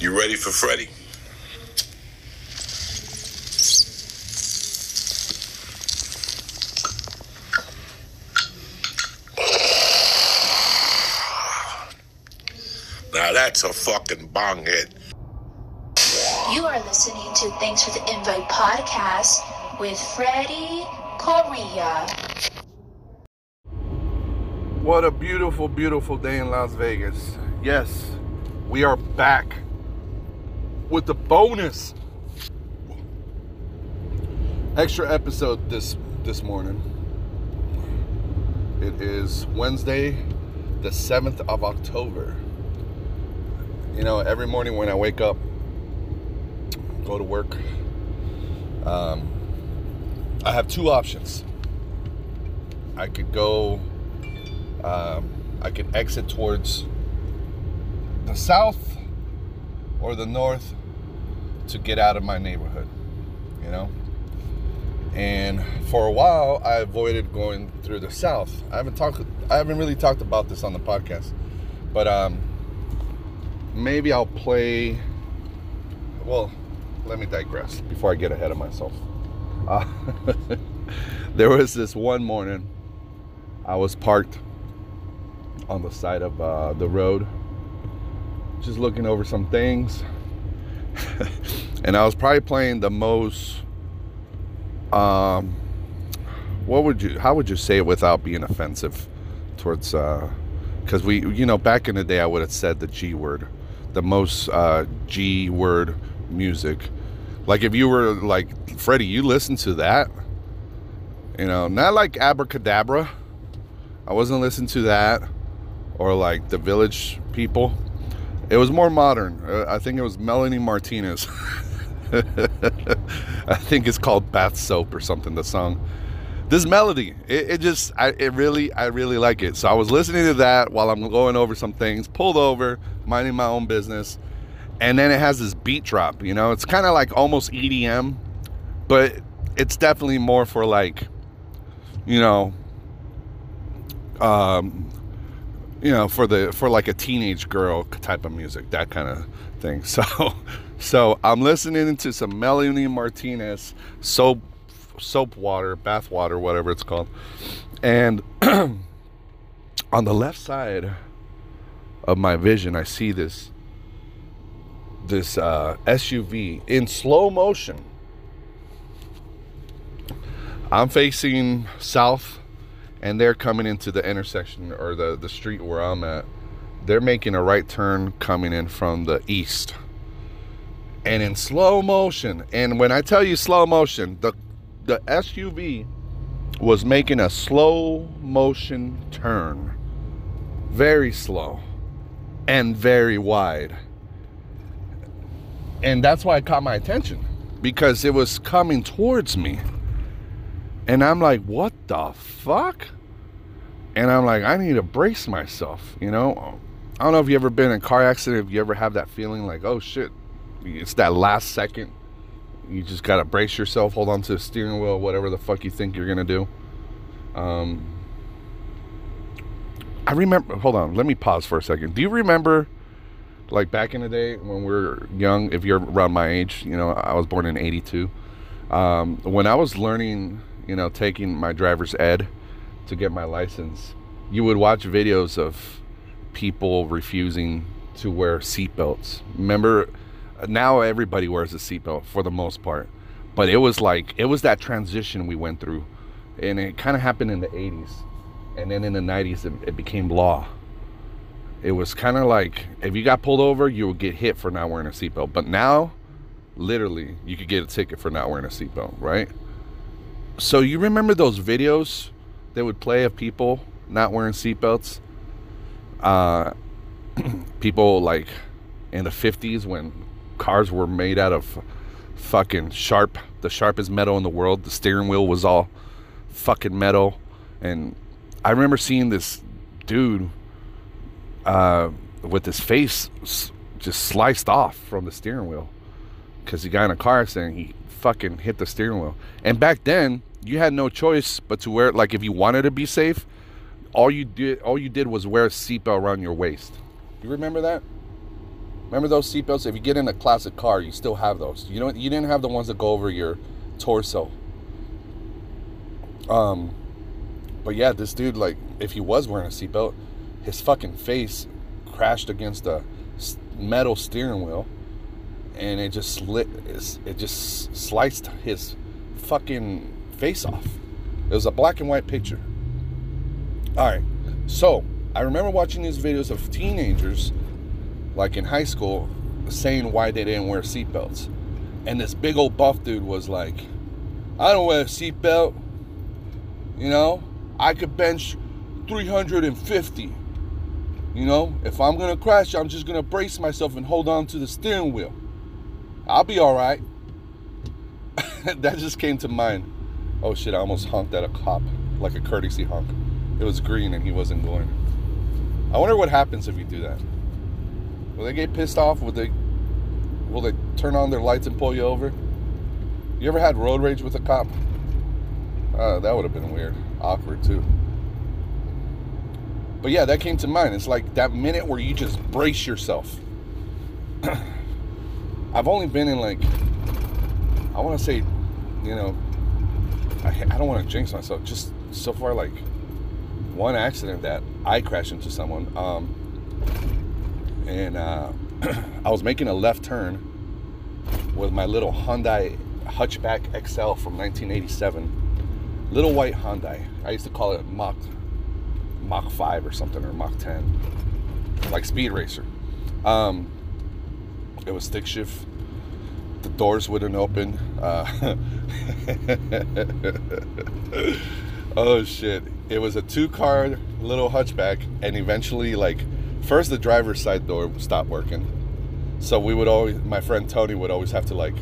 You ready for Freddie? Now that's a fucking bong hit. You are listening to Thanks for the Invite podcast with Freddie Correa. What a beautiful, beautiful day in Las Vegas. Yes, we are back with the bonus extra episode this this morning. It is Wednesday, the 7th of October. You know, every morning when I wake up, go to work, um, I have two options. I could go, um, I could exit towards the south or the north to get out of my neighborhood, you know? And for a while, I avoided going through the south. I haven't talked, I haven't really talked about this on the podcast, but um, maybe I'll play. Well, let me digress before I get ahead of myself. Uh, there was this one morning I was parked on the side of uh, the road, just looking over some things, and I was probably playing the most. Um, what would you? How would you say it without being offensive towards? Because we, you know, back in the day, I would have said the G word, the most uh, G word music. Like if you were like Freddie, you listen to that. You know, not like Abracadabra. I wasn't listening to that, or like the Village People. It was more modern. Uh, I think it was Melanie Martinez. I think it's called Bath Soap or something. The song. This melody, it, it just, I, it really, I really like it. So I was listening to that while I'm going over some things. Pulled over, minding my own business, and then it has this beat drop. You know, it's kind of like almost EDM, but it's definitely more for like, you know, um, you know, for the for like a teenage girl type of music, that kind of thing. So, so I'm listening to some Melanie Martinez soap soap water, bath water, whatever it's called, and on the left side of my vision, I see this this uh, SUV in slow motion. I'm facing south and they're coming into the intersection or the, the street where I'm at. They're making a right turn coming in from the east. And in slow motion, and when I tell you slow motion, the the SUV was making a slow motion turn. Very slow and very wide. And that's why it caught my attention because it was coming towards me. And I'm like, what the fuck? And I'm like, I need to brace myself, you know? I don't know if you ever been in a car accident, if you ever have that feeling like, oh shit, it's that last second. You just gotta brace yourself, hold on to the steering wheel, whatever the fuck you think you're gonna do. Um, I remember, hold on, let me pause for a second. Do you remember, like back in the day when we are young, if you're around my age, you know, I was born in 82. Um, when I was learning you know, taking my driver's ed to get my license, you would watch videos of people refusing to wear seatbelts. Remember, now everybody wears a seatbelt for the most part, but it was like it was that transition we went through, and it kind of happened in the '80s, and then in the '90s it, it became law. It was kind of like if you got pulled over, you would get hit for not wearing a seatbelt. But now, literally, you could get a ticket for not wearing a seatbelt, right? So you remember those videos they would play of people not wearing seatbelts? Uh, people like in the 50s when cars were made out of fucking sharp, the sharpest metal in the world. The steering wheel was all fucking metal. And I remember seeing this dude uh, with his face just sliced off from the steering wheel because he got in a car accident. He fucking hit the steering wheel. And back then, you had no choice but to wear it like if you wanted to be safe, all you did all you did was wear a seatbelt around your waist. You remember that? Remember those seatbelts? If you get in a classic car, you still have those. You don't. You didn't have the ones that go over your torso. Um, but yeah, this dude, like, if he was wearing a seatbelt, his fucking face crashed against a metal steering wheel, and it just slit. It just sliced his fucking face off. It was a black and white picture. All right, so I remember watching these videos of teenagers, like in high school, saying why they didn't wear seatbelts. And this big old buff dude was like, I don't wear a seatbelt. You know, I could bench 350. You know, if I'm gonna crash, I'm just gonna brace myself and hold on to the steering wheel. I'll be all right. that just came to mind. Oh shit, I almost honked at a cop, like a courtesy honk. It was green and he wasn't going. I wonder what happens if you do that. Will they get pissed off? Will they will they turn on their lights and pull you over? You ever had road rage with a cop? Uh, that would have been weird. Awkward too. But yeah, that came to mind. It's like that minute where you just brace yourself. I've only been in like I want to say, you know, I, I don't want to jinx myself. Just so far, like one accident that I crashed into someone. Um, and uh, I was making a left turn with my little Hyundai Hatchback Excel from 1987. Little white Hyundai. I used to call it Mach Mach 5 or something or Mach 10. Like Speed Racer. Um, it was stick shift. The doors wouldn't open. Uh, oh shit. It was a two car little hatchback and eventually like first the driver's side door stopped working. So we would always my friend tony would always have to like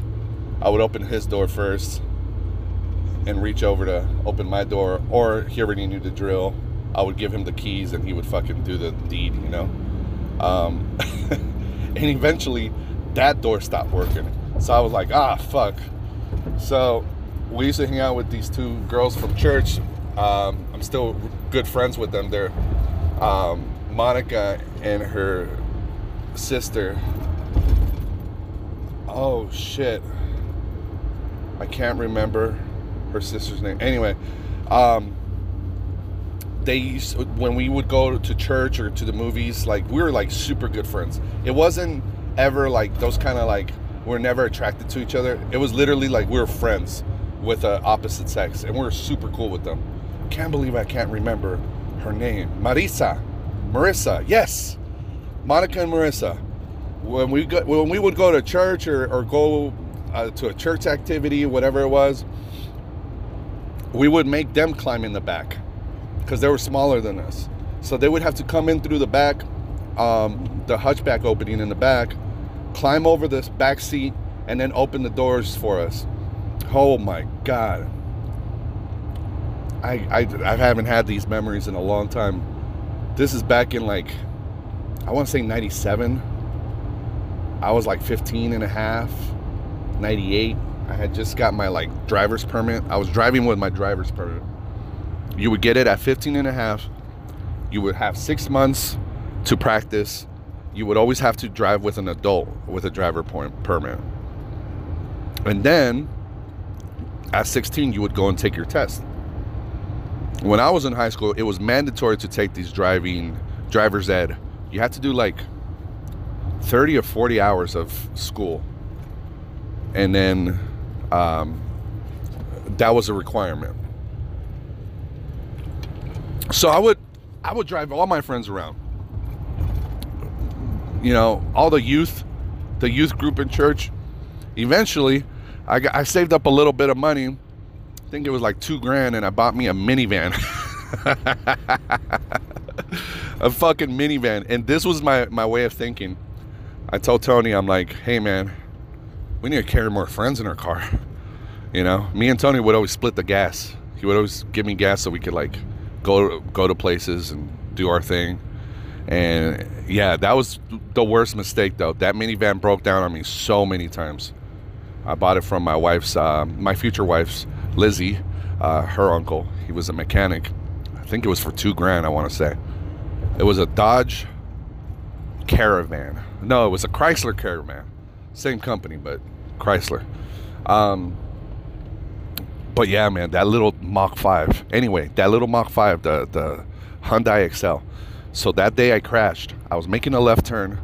i would open his door first and reach over to open my door or he already knew the drill i would give him the keys and he would fucking do the deed you know? Um, and eventually that door stopped working so i was like ah fuck so we used to hang out with these two girls from church um, I'm still good friends with them. They're um, Monica and her sister. Oh shit. I can't remember her sister's name. Anyway, um, they used when we would go to church or to the movies, like we were like super good friends. It wasn't ever like those kind of like we're never attracted to each other. It was literally like we were friends with the opposite sex, and we were super cool with them. Can't believe I can't remember her name. Marisa. Marissa. Yes. Monica and Marissa. When we go, when we would go to church or, or go uh, to a church activity, whatever it was, we would make them climb in the back because they were smaller than us. So they would have to come in through the back, um, the hatchback opening in the back, climb over this back seat, and then open the doors for us. Oh my God. I, I, I haven't had these memories in a long time. This is back in like, I want to say 97. I was like 15 and a half, 98. I had just got my like driver's permit. I was driving with my driver's permit. You would get it at 15 and a half. You would have six months to practice. You would always have to drive with an adult with a driver point permit. And then at 16, you would go and take your test when I was in high school, it was mandatory to take these driving driver's ed. You had to do like 30 or 40 hours of school. And then um, that was a requirement. So I would I would drive all my friends around. You know, all the youth, the youth group in church. Eventually, I, got, I saved up a little bit of money I think it was like two grand, and I bought me a minivan. a fucking minivan. And this was my, my way of thinking. I told Tony, I'm like, hey man, we need to carry more friends in our car. You know, me and Tony would always split the gas. He would always give me gas so we could like go go to places and do our thing. And yeah, that was the worst mistake though. That minivan broke down on me so many times. I bought it from my wife's, uh, my future wife's Lizzie, uh, her uncle. He was a mechanic. I think it was for two grand, I want to say. It was a Dodge Caravan. No, it was a Chrysler Caravan. Same company, but Chrysler. Um, but yeah, man, that little Mach 5. Anyway, that little Mach 5, the, the Hyundai Excel. So that day I crashed. I was making a left turn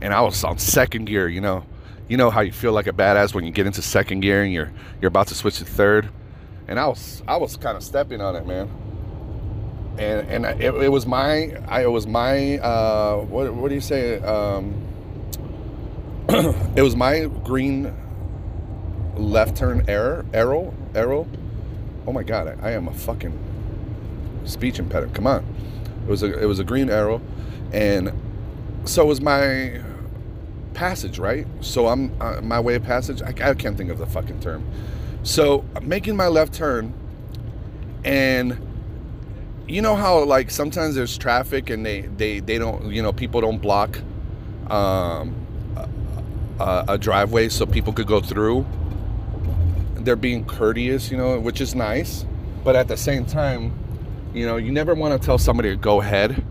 and I was on second gear, you know. You know how you feel like a badass when you get into second gear and you're you're about to switch to third. And I was I was kind of stepping on it, man. And and it, it was my I, it was my uh, what what do you say? Um, it was my green left turn error arrow arrow. Oh my god, I, I am a fucking speech impediment. Come on, it was a it was a green arrow, and so was my passage, right? So I'm uh, my way of passage. I, I can't think of the fucking term. So I'm making my left turn, and you know how like sometimes there's traffic and they they they don't you know people don't block um, a, a driveway so people could go through. They're being courteous, you know, which is nice, but at the same time, you know, you never want to tell somebody to go ahead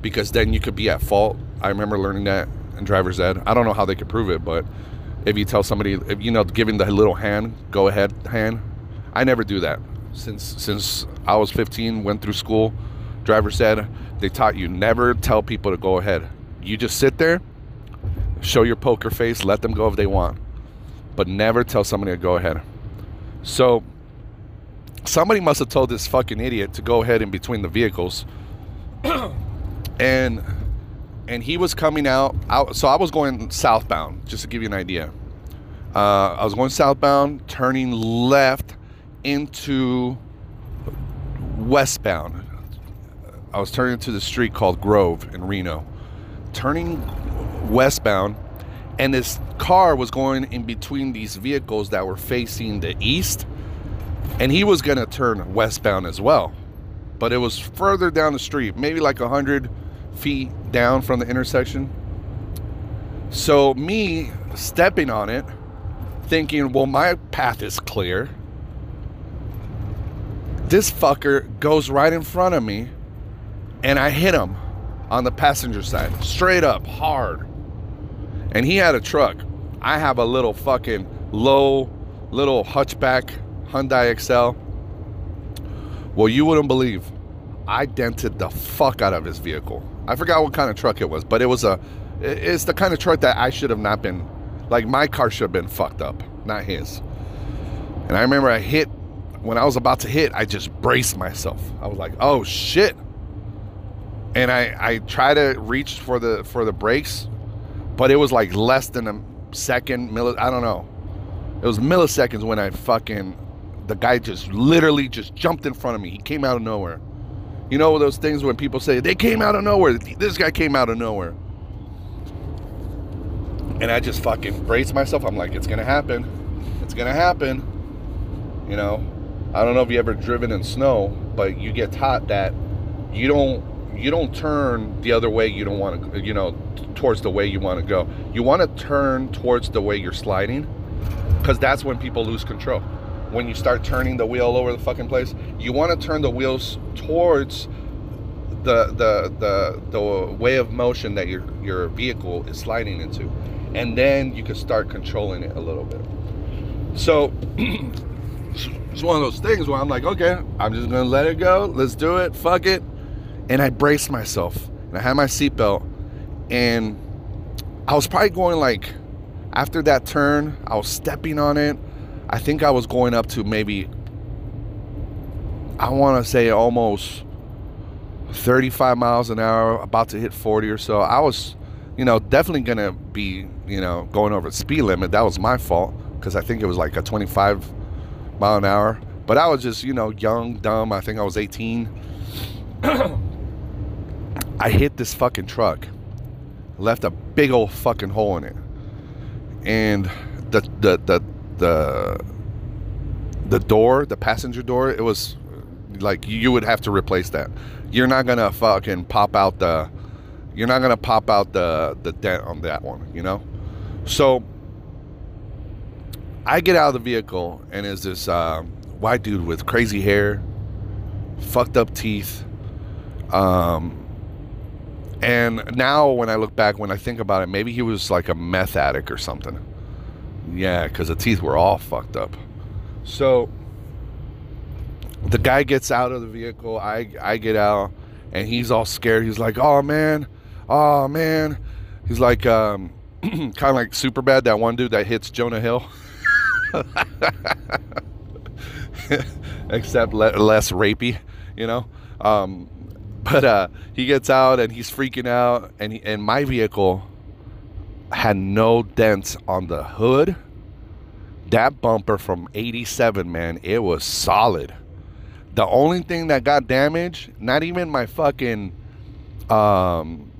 because then you could be at fault. I remember learning that in driver's ed. I don't know how they could prove it, but if you tell somebody, if, you know, giving the little hand, go ahead hand, I never do that. Since since I was 15, went through school, driver's ed, they taught you never tell people to go ahead. You just sit there, show your poker face, let them go if they want, but never tell somebody to go ahead. So somebody must have told this fucking idiot to go ahead in between the vehicles, and and he was coming out, out. So I was going southbound, just to give you an idea. Uh, I was going southbound, turning left into westbound. I was turning to the street called Grove in Reno, turning westbound, and this car was going in between these vehicles that were facing the east, and he was going to turn westbound as well. But it was further down the street, maybe like a hundred feet down from the intersection. So, me stepping on it, thinking, well, my path is clear. This fucker goes right in front of me, and I hit him on the passenger side, straight up, hard. And he had a truck. I have a little fucking low, little hatchback Hyundai Excel. Well, you wouldn't believe. I dented the fuck out of his vehicle. I forgot what kind of truck it was, but it was a. It's the kind of truck that I should have not been. Like my car should have been fucked up, not his. And I remember I hit when I was about to hit. I just braced myself. I was like, "Oh shit!" And I I try to reach for the for the brakes, but it was like less than a second. Milli, I don't know. It was milliseconds when I fucking the guy just literally just jumped in front of me. He came out of nowhere. You know those things when people say they came out of nowhere. This guy came out of nowhere. And I just fucking braced myself. I'm like, it's gonna happen. It's gonna happen. You know, I don't know if you ever driven in snow, but you get taught that you don't you don't turn the other way you don't want to you know towards the way you want to go. You want to turn towards the way you're sliding because that's when people lose control when you start turning the wheel all over the fucking place, you want to turn the wheels towards the the the the way of motion that your your vehicle is sliding into, and then you can start controlling it a little bit. So it's one of those things where I'm like, okay, I'm just gonna let it go. Let's do it. Fuck it. And I braced myself, and I had my seatbelt, and I was probably going like after that turn, I was stepping on it I think I was going up to maybe, I want to say almost 35 miles an hour, about to hit 40 or so. I was, you know, definitely going to be, you know, going over the speed limit. That was my fault because I think it was like a 25 mile an hour. But I was just, you know, young, dumb. I think I was 18. I hit this fucking truck, left a big old fucking hole in it. And the, the, the, the the door, the passenger door, it was like you would have to replace that. You're not gonna fucking pop out the you're not gonna pop out the the dent on that one, you know? So I get out of the vehicle and is this uh, white dude with crazy hair, fucked up teeth, um, And now when I look back, when I think about it, maybe he was like a meth addict or something. Yeah, because the teeth were all fucked up. So the guy gets out of the vehicle. I I get out, and he's all scared. He's like, "Oh man, oh man." He's like, um, kind of like super bad. That one dude that hits Jonah Hill. Except le- less rapey, you know. Um, but uh, he gets out and he's freaking out, and he, and my vehicle had no dents on the hood. That bumper from '87, man, it was solid. The only thing that got damaged, not even my fucking, um,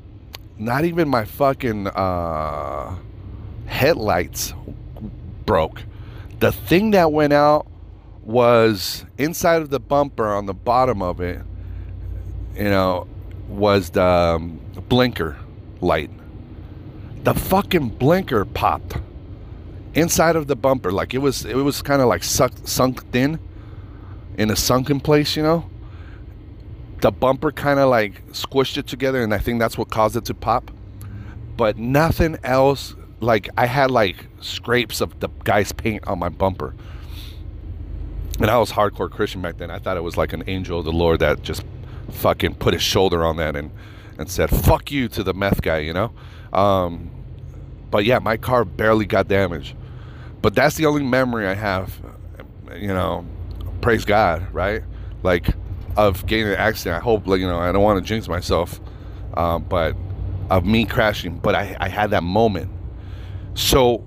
not even my fucking uh, headlights broke. The thing that went out was inside of the bumper on the bottom of it. You know, was the um, blinker light. The fucking blinker popped inside of the bumper, like it was. It was kind of like suck, sunk in in a sunken place, you know. The bumper kind of like squished it together, and I think that's what caused it to pop. But nothing else. Like I had like scrapes of the guy's paint on my bumper. And I was hardcore Christian back then. I thought it was like an angel of the Lord that just fucking put his shoulder on that and and said "fuck you" to the meth guy, you know. Um, but yeah, my car barely got damaged. But that's the only memory I have, you know, praise God, right? Like of getting an accident. I hope, like you know, I don't want to jinx myself, um, but of me crashing. But I, I had that moment. So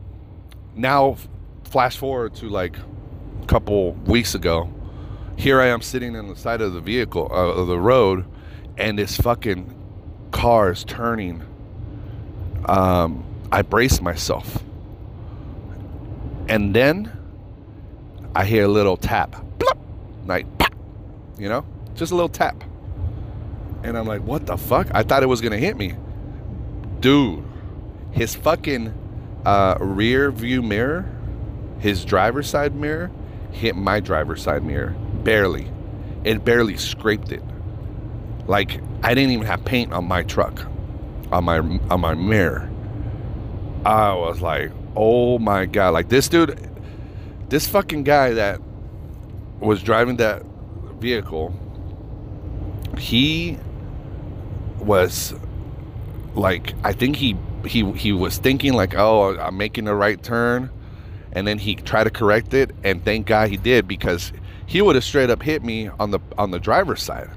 now, flash forward to like a couple weeks ago. Here I am sitting on the side of the vehicle uh, of the road, and this fucking car is turning. Um, I brace myself, and then I hear a little tap like pop, you know, just a little tap. And I'm like, what the fuck? I thought it was gonna hit me, dude. His fucking uh, rear view mirror, his driver's side mirror, hit my driver's side mirror barely. It barely scraped it. Like I didn't even have paint on my truck, on my on my mirror. I was like, oh my god! Like this dude, this fucking guy that was driving that vehicle, he was like I think he he he was thinking like, "Oh, I'm making the right turn." And then he tried to correct it and thank God he did because he would have straight up hit me on the on the driver's side.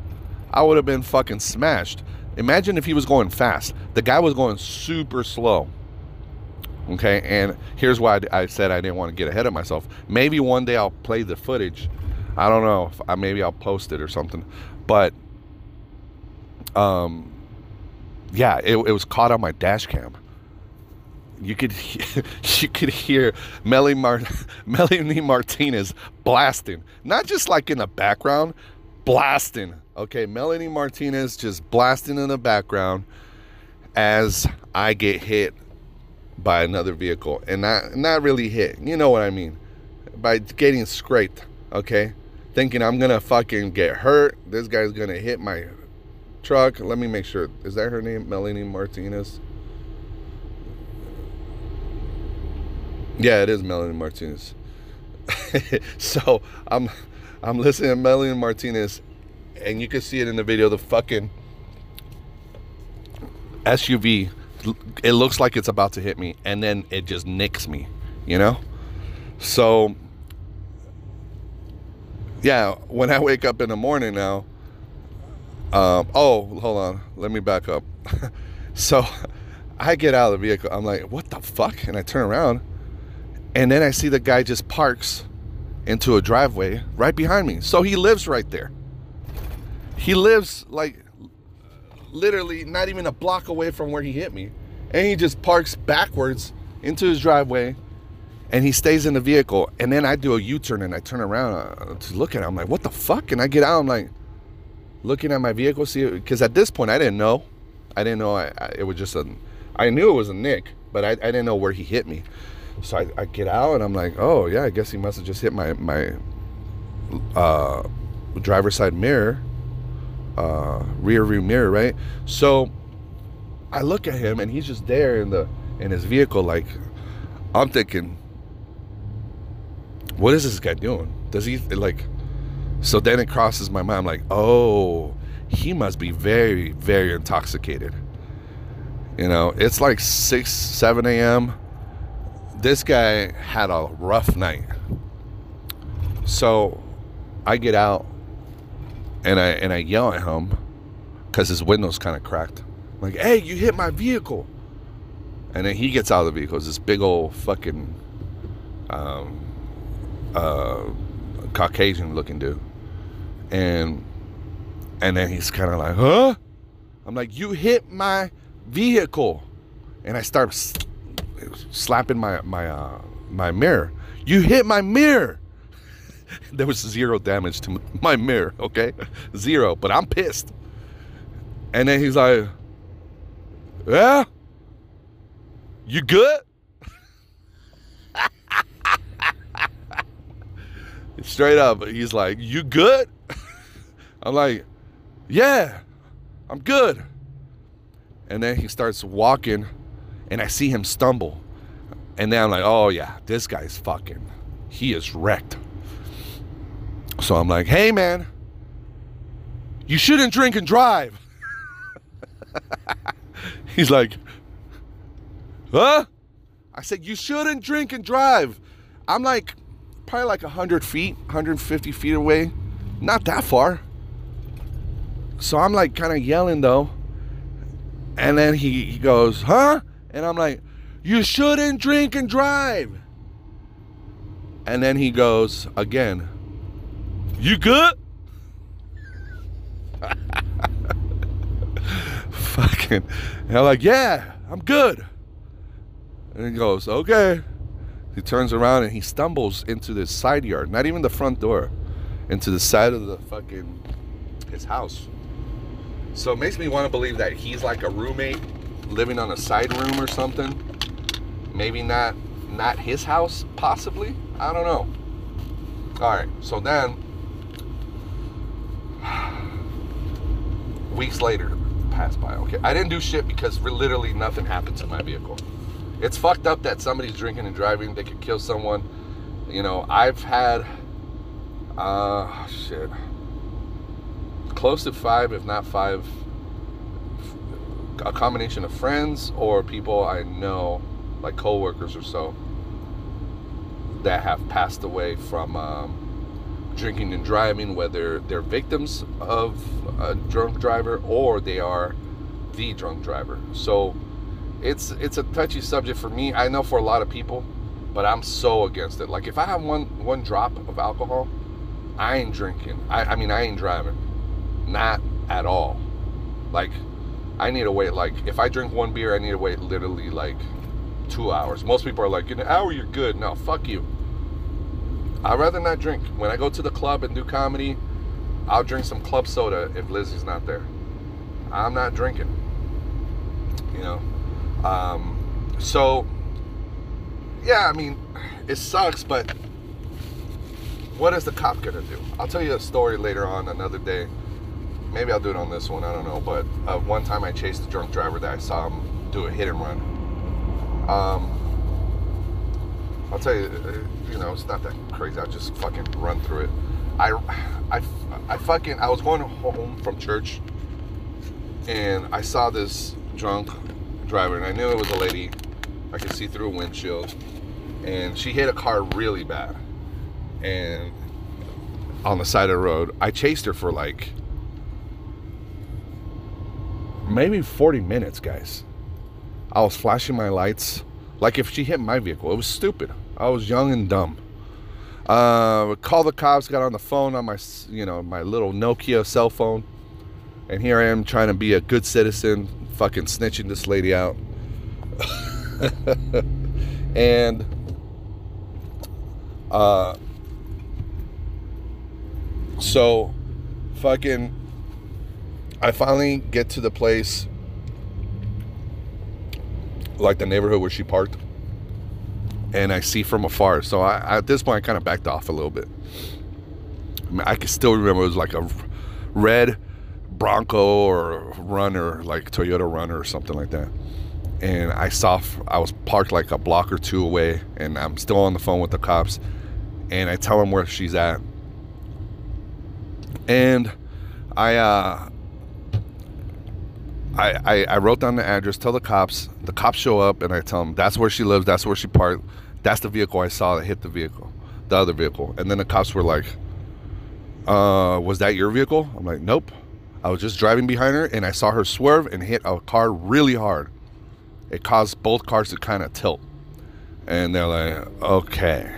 I would have been fucking smashed. Imagine if he was going fast. The guy was going super slow. Okay, and here's why I said I didn't want to get ahead of myself. Maybe one day I'll play the footage I don't know. If I, maybe I'll post it or something. But, um, yeah, it, it was caught on my dash cam. You could you could hear Melanie, Mar- Melanie Martinez blasting, not just like in the background, blasting. Okay, Melanie Martinez just blasting in the background as I get hit by another vehicle, and not not really hit. You know what I mean? By getting scraped. Okay, thinking I'm gonna fucking get hurt. This guy's gonna hit my truck. Let me make sure. Is that her name? Melanie Martinez? Yeah, it is Melanie Martinez. so I'm I'm listening to Melanie Martinez and you can see it in the video, the fucking SUV it looks like it's about to hit me and then it just nicks me, you know? So yeah, when I wake up in the morning now, um, oh, hold on, let me back up. so I get out of the vehicle. I'm like, what the fuck? And I turn around, and then I see the guy just parks into a driveway right behind me. So he lives right there. He lives like literally not even a block away from where he hit me. And he just parks backwards into his driveway and he stays in the vehicle. And then I do a U turn and I turn around uh, to look at him. I'm like, what the fuck? And I get out. I'm like, looking at my vehicle, see, because at this point I didn't know. I didn't know I, I, it was just a. I knew it was a nick, but I, I didn't know where he hit me. So I, I get out and I'm like, oh yeah, I guess he must have just hit my my uh, driver's side mirror, uh, rear view mirror, right? So I look at him and he's just there in the in his vehicle like I'm thinking what is this guy doing? Does he like so then it crosses my mind like, "Oh, he must be very very intoxicated." You know, it's like 6 7 a.m. This guy had a rough night. So I get out and I and I yell at him because his window's kind of cracked. I'm like, hey, you hit my vehicle. And then he gets out of the vehicle. It's this big old fucking um, uh, Caucasian looking dude. And and then he's kind of like, huh? I'm like, you hit my vehicle. And I start slapping my my uh, my mirror. You hit my mirror. there was zero damage to my mirror, okay? Zero, but I'm pissed. And then he's like, Yeah? You good? Straight up, he's like, You good? I'm like, Yeah, I'm good. And then he starts walking, and I see him stumble. And then I'm like, Oh, yeah, this guy's fucking, he is wrecked. So I'm like, Hey, man, you shouldn't drink and drive. He's like, huh? I said, you shouldn't drink and drive. I'm like, probably like 100 feet, 150 feet away. Not that far. So I'm like kind of yelling though. And then he, he goes, huh? And I'm like, you shouldn't drink and drive. And then he goes again, you good? Fucking. And I'm like, yeah, I'm good. And he goes, okay. He turns around and he stumbles into this side yard, not even the front door, into the side of the fucking his house. So it makes me want to believe that he's like a roommate living on a side room or something. Maybe not not his house, possibly. I don't know. All right. So then weeks later passed by. Okay, I didn't do shit because literally nothing happened to my vehicle. It's fucked up that somebody's drinking and driving. They could kill someone. You know, I've had, uh, shit, close to five, if not five, a combination of friends or people I know, like coworkers or so, that have passed away from um, drinking and driving, whether they're victims of a drunk driver or they are the drunk driver. So it's it's a touchy subject for me. I know for a lot of people, but I'm so against it. Like if I have one one drop of alcohol, I ain't drinking. I, I mean I ain't driving. Not at all. Like I need to wait like if I drink one beer, I need to wait literally like two hours. Most people are like, in an hour you're good. No, fuck you. I'd rather not drink. When I go to the club and do comedy, I'll drink some club soda if Lizzie's not there. I'm not drinking. You know? Um, so, yeah, I mean, it sucks, but what is the cop gonna do? I'll tell you a story later on another day. Maybe I'll do it on this one, I don't know. But uh, one time I chased a drunk driver that I saw him do a hit and run. Um, I'll tell you, uh, you know, it's not that crazy. I'll just fucking run through it. I, I, I fucking, I was going home from church and I saw this drunk driver and I knew it was a lady. I could see through a windshield and she hit a car really bad. And on the side of the road, I chased her for like maybe 40 minutes, guys. I was flashing my lights like if she hit my vehicle. It was stupid. I was young and dumb. Uh, called the cops, got on the phone on my, you know, my little Nokia cell phone. And here I am trying to be a good citizen, fucking snitching this lady out. and uh so fucking I finally get to the place like the neighborhood where she parked and I see from afar. So I, at this point, I kind of backed off a little bit. I, mean, I can still remember it was like a red, Bronco or Runner, like Toyota Runner or something like that. And I saw I was parked like a block or two away, and I'm still on the phone with the cops. And I tell them where she's at, and I uh, I, I, I wrote down the address, tell the cops. The cops show up, and I tell them that's where she lives, that's where she parked, that's the vehicle I saw that hit the vehicle, the other vehicle. And then the cops were like, uh, "Was that your vehicle?" I'm like, "Nope." I was just driving behind her, and I saw her swerve and hit a car really hard. It caused both cars to kind of tilt, and they're like, "Okay."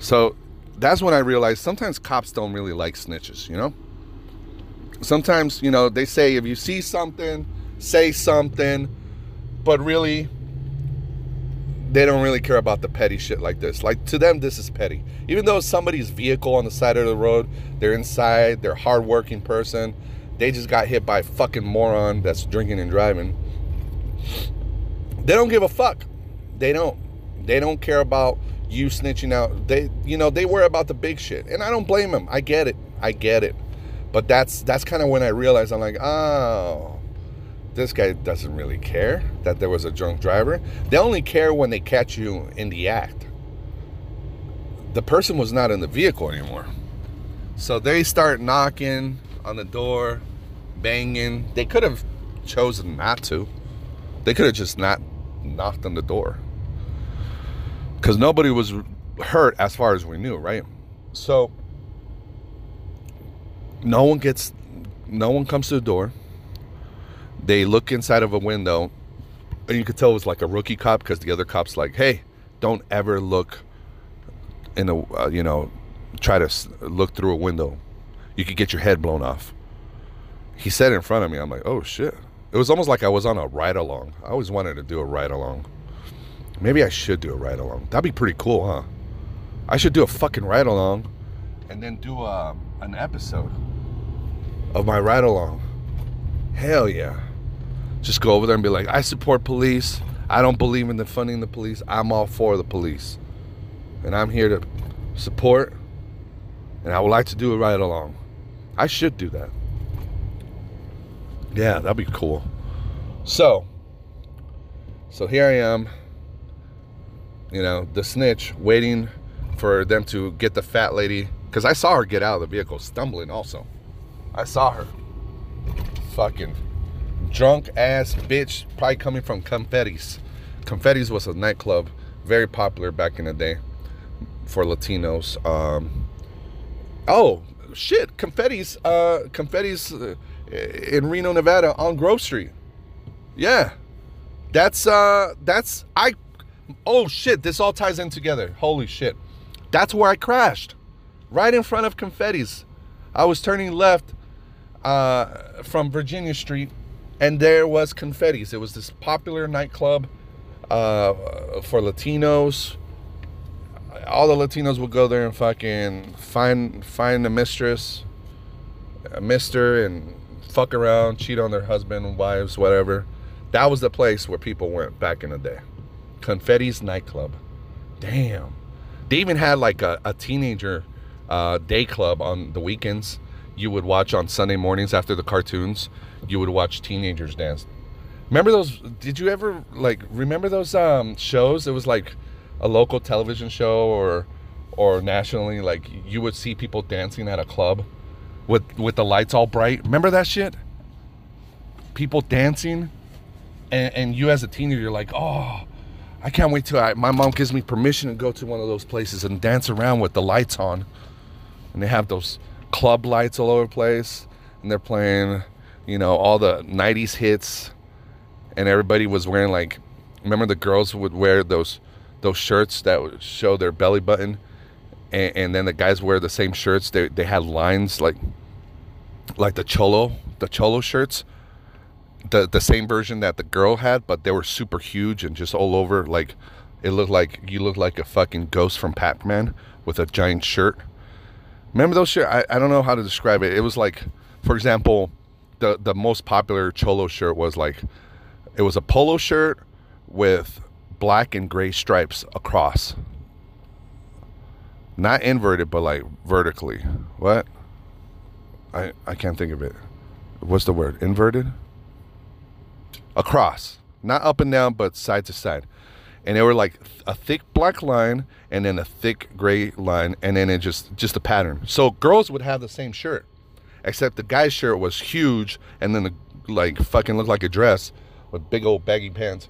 So that's when I realized sometimes cops don't really like snitches, you know sometimes you know they say if you see something say something but really they don't really care about the petty shit like this. Like to them this is petty. Even though somebody's vehicle on the side of the road they're inside they're hardworking person they just got hit by a fucking moron that's drinking and driving they don't give a fuck. They don't. They don't care about you snitching out. They you know they worry about the big shit. And i don't blame them. I get it. I get it but that's that's kind of when I realized I'm like, oh, this guy doesn't really care that there was a drunk driver. They only care when they catch you in the act. The person was not in the vehicle anymore. So they start knocking on the door, banging. They could have chosen not to. They could have just not knocked on the door. Because nobody was hurt as far as we knew, right? So no one gets no one comes to the door. They look inside of a window and you could tell it was like a rookie cop because the other cop's like hey don't ever look in a uh, you know try to look through a window. You could get your head blown off. He said in front of me i'm like oh shit. It was almost like i was on a ride along i always wanted to do a ride along maybe i should do a ride along that'd be pretty cool huh? I should do a fucking ride along and then do a, um, an episode of my ride along. Hell yeah. Just go over there and be like, I support police. I don't believe in defunding the police. I'm all for the police. And I'm here to support. And I would like to do a ride along. I should do that. Yeah, that'd be cool. So, so here I am, you know, the snitch, waiting for them to get the fat lady. Because I saw her get out of the vehicle, stumbling also. I saw her. Fucking drunk ass bitch, probably coming from Confetti's. Confetti's was a nightclub, very popular back in the day for Latinos. Um, oh shit, Confetti's, uh, Confetti's uh, in Reno, Nevada, on Grove Street. Yeah, that's uh, that's I. Oh shit, this all ties in together. Holy shit, that's where I crashed, right in front of Confetti's. I was turning left uh, from Virginia Street, and there was Confetti's. It was this popular nightclub uh, for Latinos. All the Latinos would go there and fucking find find a mistress, a mister, and fuck around, cheat on their husband, wives, whatever. That was the place where people went back in the day. Confetti's nightclub. Damn. They even had like a, a teenager uh, day club on the weekends you would watch on Sunday mornings after the cartoons. You would watch teenagers dance. Remember those? Did you ever like remember those um, shows? It was like a local television show or or nationally. Like you would see people dancing at a club with with the lights all bright. Remember that shit? People dancing, and, and you as a teenager, you're like, oh, I can't wait till I, my mom gives me permission to go to one of those places and dance around with the lights on, and they have those club lights all over the place and they're playing you know all the 90s hits and everybody was wearing like remember the girls would wear those those shirts that would show their belly button and, and then the guys wear the same shirts they, they had lines like like the cholo the cholo shirts the the same version that the girl had but they were super huge and just all over like it looked like you looked like a fucking ghost from pac-man with a giant shirt Remember those shirt? I, I don't know how to describe it. It was like, for example, the the most popular cholo shirt was like, it was a polo shirt with black and gray stripes across. Not inverted, but like vertically. What? I I can't think of it. what's the word? Inverted? Across. Not up and down, but side to side. And they were like a thick black line and then a thick gray line and then it just just a pattern. So girls would have the same shirt. Except the guy's shirt was huge and then the like fucking looked like a dress with big old baggy pants.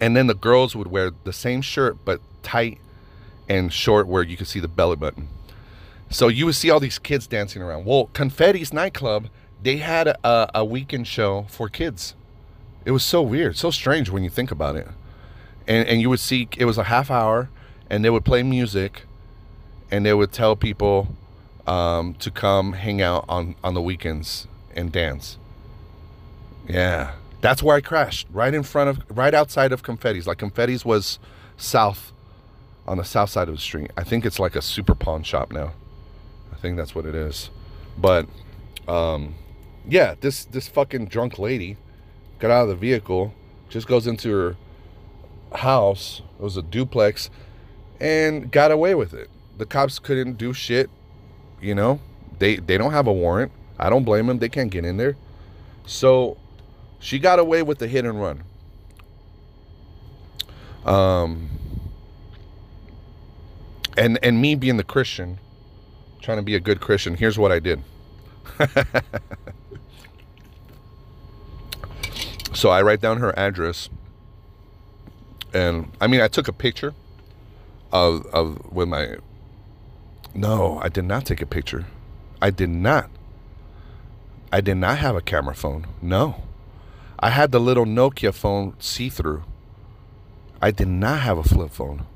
And then the girls would wear the same shirt but tight and short where you could see the belly button. So you would see all these kids dancing around. Well, Confetti's nightclub, they had a, a weekend show for kids. It was so weird, so strange when you think about it. And and you would see it was a half hour, and they would play music, and they would tell people um, to come hang out on on the weekends and dance. Yeah, that's where I crashed, right in front of, right outside of Confetti's. Like Confetti's was south, on the south side of the street. I think it's like a super pawn shop now. I think that's what it is. But, um, yeah, this this fucking drunk lady got out of the vehicle, just goes into her house. It was a duplex, and got away with it. The cops couldn't do shit. You know, they they don't have a warrant. I don't blame them. They can't get in there. So she got away with the hit and run. Um, and and me being the Christian, trying to be a good Christian, here's what I did. so I write down her address, and I mean I took a picture of of with my. No, I did not take a picture. I did not. I did not have a camera phone. No. I had the little Nokia phone see through. I did not have a flip phone.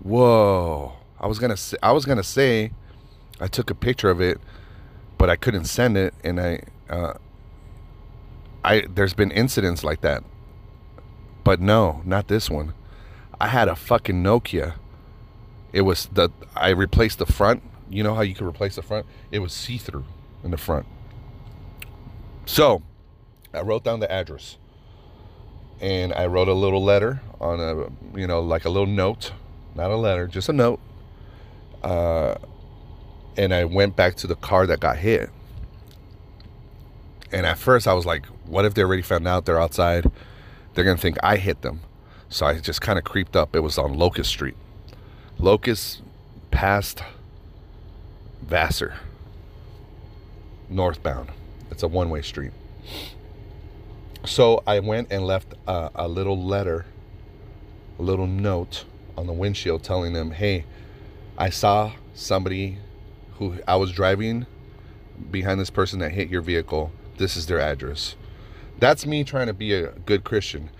Whoa. I was gonna say, I was gonna say I took a picture of it, but I couldn't send it and I uh, I there's been incidents like that. But no, not this one. I had a fucking Nokia. It was the I replaced the front. You know how you can replace the front? It was see-through in the front. So, I wrote down the address. And I wrote a little letter on a, you know, like a little note, not a letter, just a note. Uh, and I went back to the car that got hit. And at first I was like, what if they already found out they're outside? They're going to think I hit them. So I just kind of creeped up. It was on Locust Street. Locust past Vassar, northbound. It's a one way street. So I went and left a, a little letter, a little note on the windshield telling them, hey, I saw somebody who I was driving behind this person that hit your vehicle. This is their address. That's me trying to be a good Christian.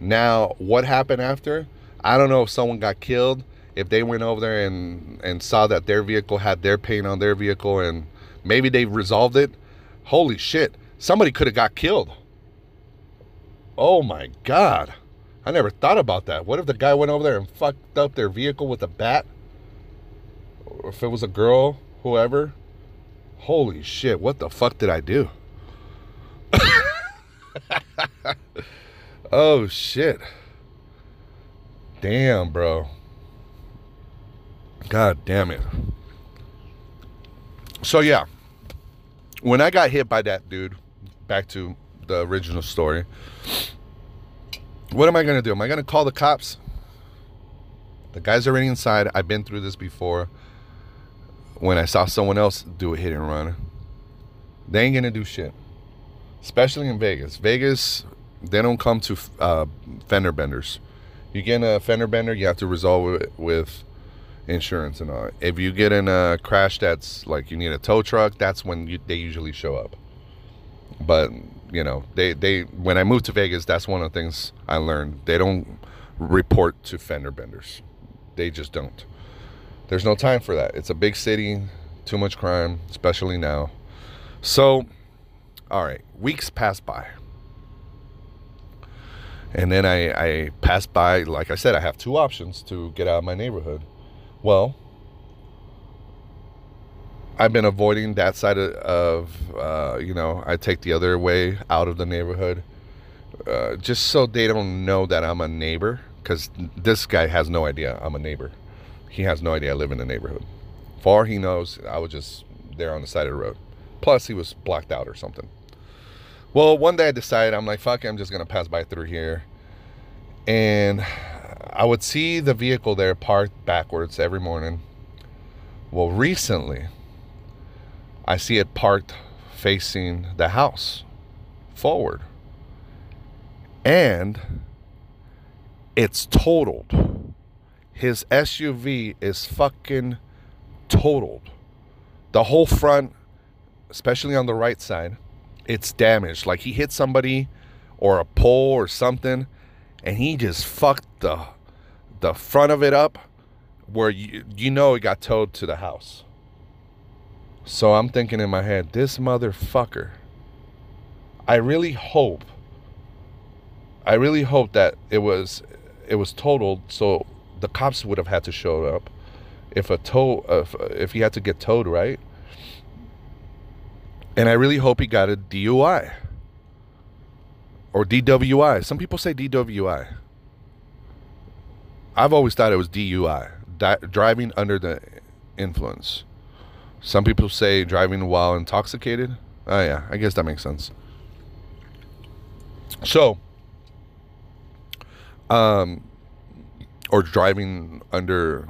Now, what happened after? I don't know if someone got killed, if they went over there and, and saw that their vehicle had their paint on their vehicle and maybe they resolved it. Holy shit, somebody could have got killed. Oh my God. I never thought about that. What if the guy went over there and fucked up their vehicle with a bat? Or if it was a girl, whoever? Holy shit, what the fuck did I do? Oh shit. Damn, bro. God damn it. So yeah. When I got hit by that dude, back to the original story. What am I going to do? Am I going to call the cops? The guy's already inside. I've been through this before. When I saw someone else do a hit and run, they ain't going to do shit. Especially in Vegas. Vegas, they don't come to uh, fender benders. You get in a fender bender, you have to resolve it with insurance and all. If you get in a crash that's like you need a tow truck, that's when you, they usually show up. But you know, they they when I moved to Vegas, that's one of the things I learned. They don't report to fender benders. They just don't. There's no time for that. It's a big city, too much crime, especially now. So, all right, weeks pass by. And then I, I pass by, like I said, I have two options to get out of my neighborhood. Well, I've been avoiding that side of, of uh, you know, I take the other way out of the neighborhood, uh, just so they don't know that I'm a neighbor. Because this guy has no idea I'm a neighbor. He has no idea I live in the neighborhood. Far he knows, I was just there on the side of the road. Plus, he was blacked out or something. Well, one day I decided, I'm like, fuck it, I'm just to pass by through here. And I would see the vehicle there parked backwards every morning. Well, recently, I see it parked facing the house forward. And it's totaled. His SUV is fucking totaled. The whole front, especially on the right side, it's damaged. Like he hit somebody or a pole or something, and he just fucked the the front of it up where you you know it got towed to the house. So I'm thinking in my head, this motherfucker. I really hope I really hope that it was it was totaled so the cops would have had to show up if a tow if, if he had to get towed right and i really hope he got a dui or dwi some people say dwi i've always thought it was dui di- driving under the influence. Some people say driving while intoxicated. Oh yeah i guess that makes sense. So um or driving under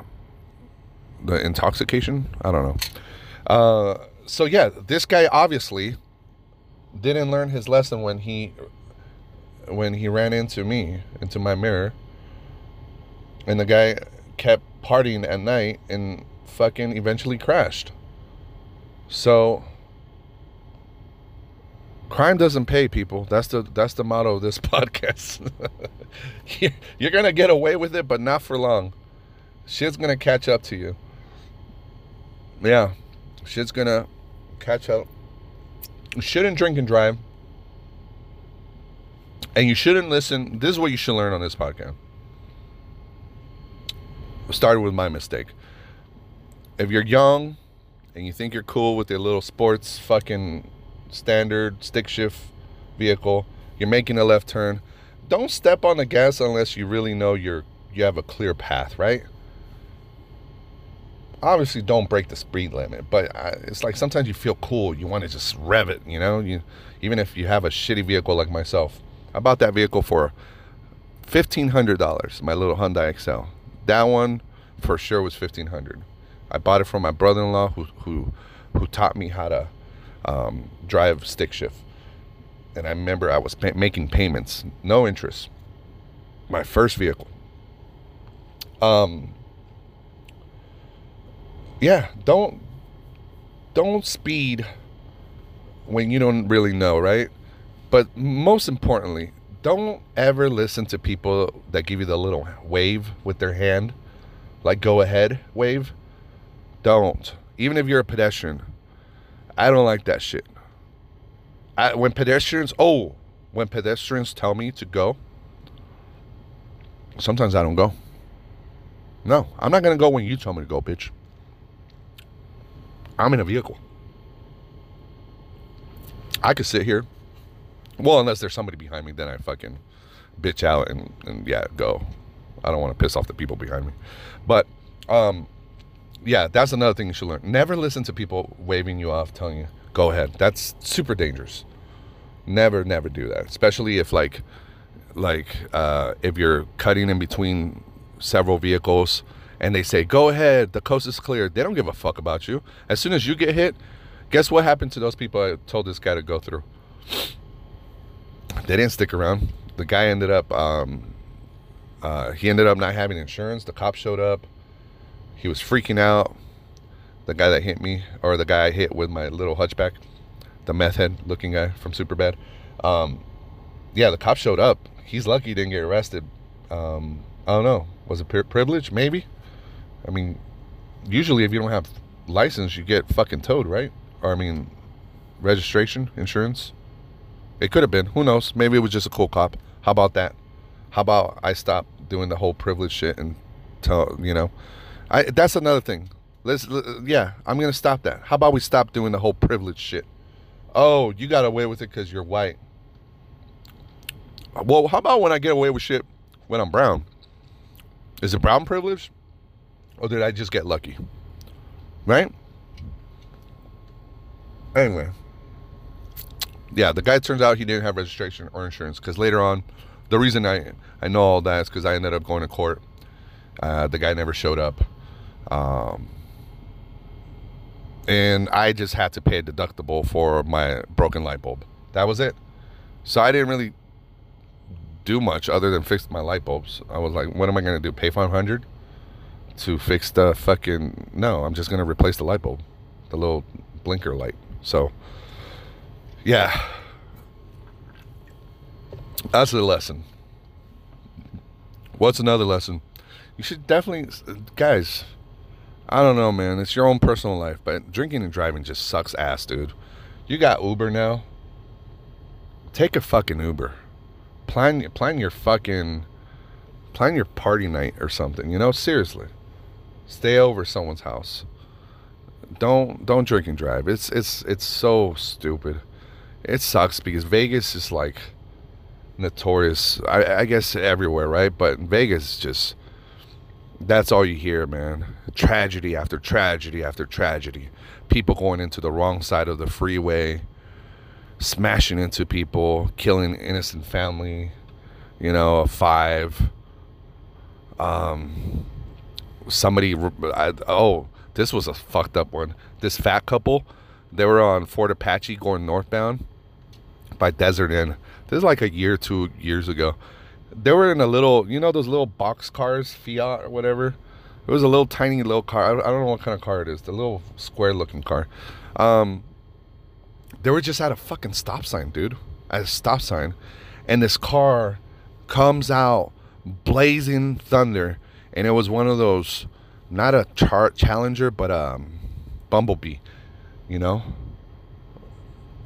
the intoxication. I don't know. Uh, so yeah, this guy obviously didn't learn his lesson when he when he ran into me into my mirror, and the guy kept partying at night and fucking eventually crashed. So crime doesn't pay people. That's the that's the motto of this podcast. You're gonna get away with it but not for long. Shit's gonna catch up to you. Yeah shit's gonna catch up. You shouldn't drink and drive. And you shouldn't listen. This is what you should learn on this podcast. Started with my mistake. If you're young and you think you're cool with your little sports fucking standard stick shift vehicle, you're making a left turn, don't step on the gas unless you really know you're you have a clear path, right? Obviously, don't break the speed limit, but it's like sometimes you feel cool. You want to just rev it, you know. You even if you have a shitty vehicle like myself, I bought that vehicle for fifteen hundred dollars. My little Hyundai Excel. That one for sure was fifteen hundred. I bought it from my brother-in-law who who who taught me how to um, drive stick shift. And I remember I was making payments, no interest. My first vehicle. Um, yeah, don't don't speed when you don't really know, right? But most importantly, don't ever listen to people that give you the little wave with their hand, like go ahead wave. Don't. Even if you're a pedestrian, I don't like that shit. I, when pedestrians, oh, when pedestrians tell me to go, sometimes I don't go. No, I'm not gonna go when you tell me to go, bitch. I'm in a vehicle. I could sit here. Well, unless there's somebody behind me, then I fucking bitch out and, and yeah, go. I don't want to piss off the people behind me. But um yeah, that's another thing you should learn. Never listen to people waving you off, telling you, go ahead. That's super dangerous. Never, never do that. Especially if like like uh, if you're cutting in between several vehicles and they say, go ahead, the coast is clear. They don't give a fuck about you. As soon as you get hit, guess what happened to those people I told this guy to go through? They didn't stick around. The guy ended up um, uh, he ended up not having insurance. The cop showed up he was freaking out. The guy that hit me, or the guy I hit with my little hunchback, the meth head looking guy from Superbad. Um, yeah, the cop showed up. He's lucky he didn't get arrested. Um, I don't know. Was it privilege? Maybe. I mean, usually if you don't have license, you get fucking towed, right? Or I mean, registration, insurance. It could have been. Who knows? Maybe it was just a cool cop. How about that? How about I stop doing the whole privilege shit and tell you know I, that's another thing. Let's, yeah, I'm gonna stop that. How about we stop doing the whole privilege shit? Oh, you got away with it because you're white. Well, how about when I get away with shit when I'm brown? Is it brown privilege, or did I just get lucky? Right? Anyway, yeah, the guy turns out he didn't have registration or insurance because later on, the reason I I know all that is because I ended up going to court. Uh, the guy never showed up, um, and I just had to pay a deductible for my broken light bulb. That was it. So I didn't really do much other than fix my light bulbs. I was like, what am I gonna do? Pay five hundred to fix the fucking? No, I'm just gonna replace the light bulb, the little blinker light. So yeah. That's the lesson. What's another lesson? You should definitely, guys. I don't know, man. It's your own personal life, but drinking and driving just sucks ass, dude. You got Uber now. Take a fucking Uber. Plan plan your fucking plan your party night or something. You know, seriously. Stay over someone's house. Don't don't drink and drive. It's it's it's so stupid it sucks because Vegas is like notorious. I, I guess everywhere, right? But Vegas just that's all you hear, man. Tragedy after tragedy after tragedy. People going into the wrong side of the freeway, smashing into people, killing innocent family. You know, five. Um, somebody. I, oh, this was a fucked up one. This fat couple, they were on Fort Apache going northbound by Desert Inn. This is like a year, two years ago. They were in a little, you know, those little box cars, Fiat or whatever. It was a little tiny little car. I don't know what kind of car it is. The little square looking car. Um, they were just at a fucking stop sign, dude. At a stop sign, and this car comes out blazing thunder, and it was one of those, not a char- Challenger, but um, Bumblebee. You know.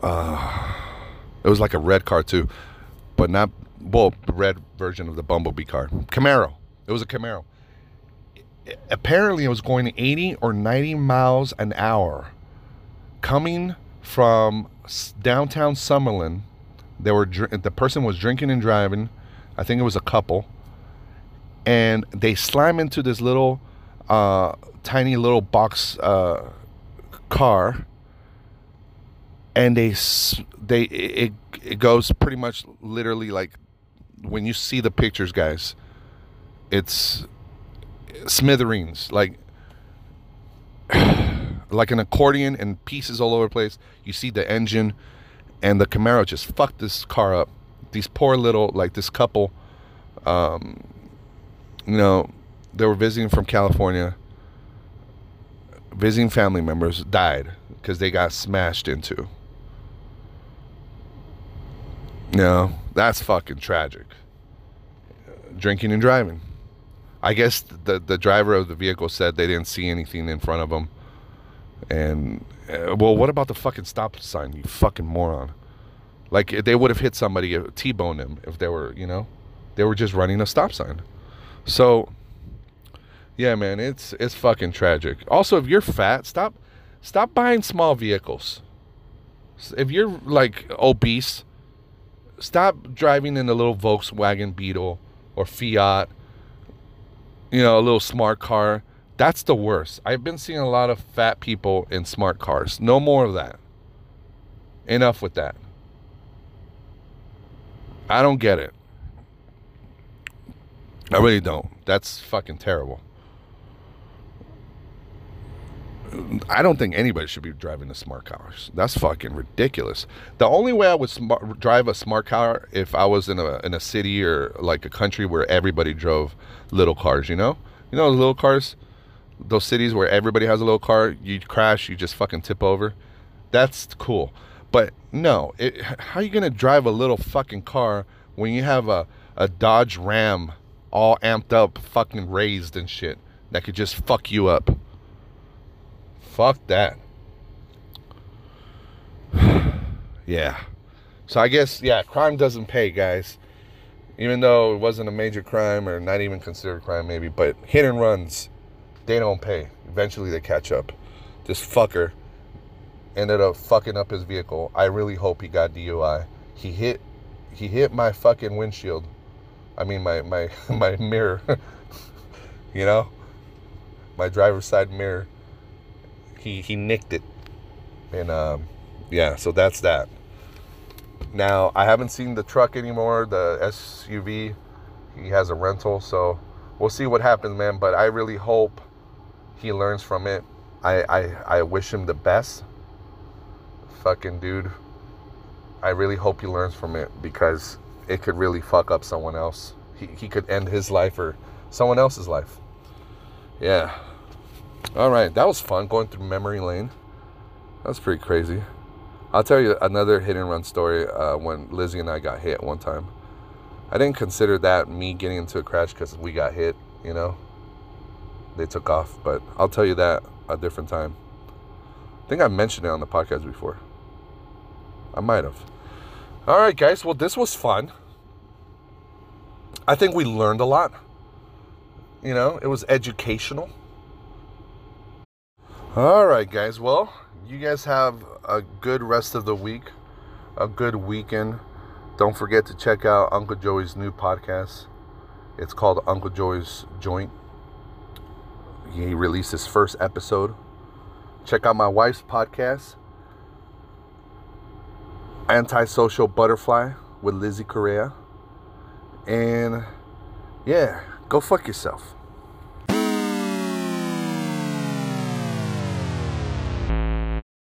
Uh it was like a red car too, but not well red version of the Bumblebee car. Camaro. It was a Camaro. Apparently, it was going 80 or 90 miles an hour, coming from downtown Summerlin. They were the person was drinking and driving. I think it was a couple, and they slam into this little, uh, tiny little box uh, car. And they they it, it goes pretty much literally like when you see the pictures guys it's smithereens. Like like an accordion and pieces all over the place. You see the engine and the camaro just fucked this car up. These poor little like this couple um you know they were visiting from california visiting family members died because they got smashed into You know, that's fucking tragic. Drinking and driving. I guess the the driver of the vehicle said they didn't see anything in front of them. And uh, well, what about the fucking stop sign? You fucking moron. Like they would have hit somebody, uh, T-boned them if they were, you know, they were just running a stop sign. So, yeah, man, it's it's fucking tragic. Also, if you're fat, stop stop buying small vehicles. If you're like obese, stop driving in a little Volkswagen Beetle or Fiat, you know, a little smart car. That's the worst. I've been seeing a lot of fat people in smart cars. No more of that. Enough with that. I don't get it. I really don't. That's fucking terrible. I don't think anybody should be driving a smart car. That's fucking ridiculous. The only way I would drive a smart car if I was in a in a city or like a country where everybody drove little cars. You know, you know, those little cars. Those cities where everybody has a little car, you crash, you just fucking tip over. That's cool. But no, it, how are you gonna drive a little fucking car when you have a a Dodge Ram all amped up, fucking raised and shit that could just fuck you up? Fuck that. yeah. So I guess, yeah, crime doesn't pay, guys. Even though it wasn't a major crime or not even considered crime, maybe. But hit and runs, they don't pay. Eventually they catch up. This fucker ended up fucking up his vehicle. I really hope he got DUI. He hit he hit my fucking windshield. I mean my my my mirror. you know? My driver's side mirror he he nicked it, and um, yeah, so that's that. Now, I haven't seen the truck anymore, the SUV. He has a rental, so we'll see what happens, man. But I really hope he learns from it. I, I, I wish him the best. Fucking dude. I really hope he learns from it because it could really fuck up someone else. He, he could end his life or someone else's life. Yeah. All right. That was fun going through memory lane. That was pretty crazy. I'll tell you another hit and run story uh, when Lizzie and I got hit one time. I didn't consider that me getting into a crash because we got hit, you know. They took off, but I'll tell you that a different time. I think I mentioned it on the podcast before. I might have. All right, guys. Well, this was fun. I think we learned a lot. You know, it was educational. All right, guys. Well, you guys have a good rest of the week, a good weekend. Don't forget to check out Uncle Joey's new podcast. It's called Uncle Joey's Joint. He released his first episode. Check out my wife's podcast, Antisocial Butterfly with Lizzie Correa. And yeah, go fuck yourself.